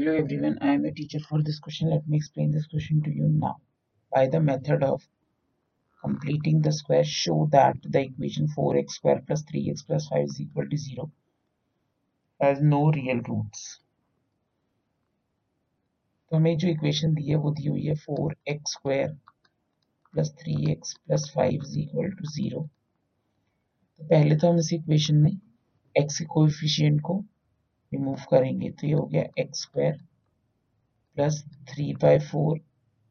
Hello everyone, I am a teacher for this question. Let me explain this question to you now. By the method of completing the square, show that the equation 4x square plus 3x plus 5 is equal to 0 has no real roots. तो हमें जो equation दी है वो दी हुई है four x square plus three x plus five is equal to zero तो पहले तो हम इस इक्वेशन में एक्स के कोएफिशिएंट को रिमूव करेंगे तो ये हो गया x square plus three by four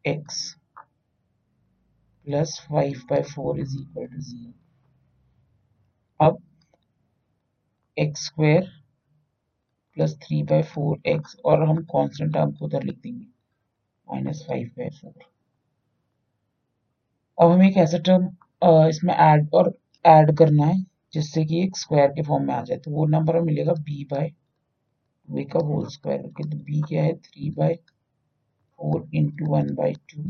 x plus five by four is equal to zero अब x square plus three by four x और हम कांस्टेंट टर्म को उधर लिख देंगे माइनस फाइव बाई फोर अब हमें एक ऐसा टर्म इसमें ऐड और ऐड करना है, जिससे कि एक स्क्वायर के फॉर्म में आ जाए तो वो नंबर मिलेगा बी बाय वे का होल स्क्वायर ओके तो बी क्या है? Three by four into one by two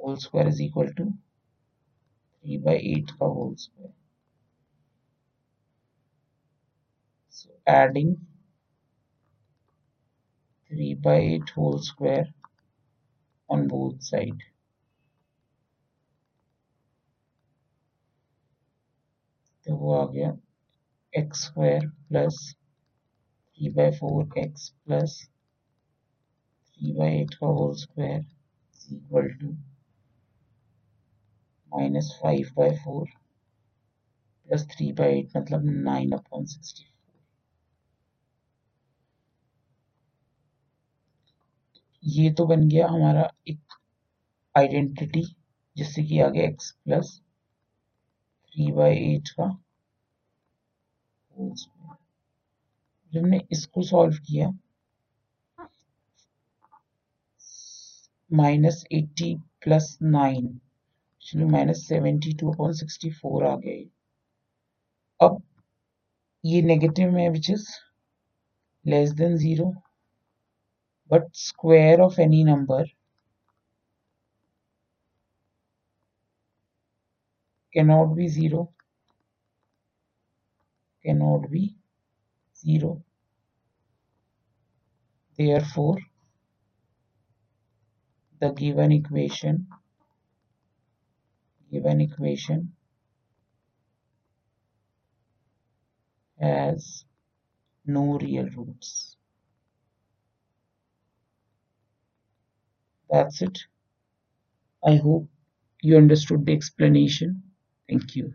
whole square is equal to three by eight का whole square so, adding 3 by 8 whole square on both side. तो वो आ गया x square plus three by four x plus three by eight का whole square is equal to minus five by four plus three by eight मतलब nine upon sixty ये तो बन गया हमारा एक आइडेंटिटी जिससे कि आगे x plus three by eight का होल स्क्वायर जब हमने इसको सॉल्व किया minus eighty plus nine actually minus seventy two upon sixty four आ गए। अब ये नेगेटिव में which is less than zero but square of any number cannot be zero, cannot be 0. Therefore, the given equation given equation has no real roots. That's it. I hope you understood the explanation. Thank you.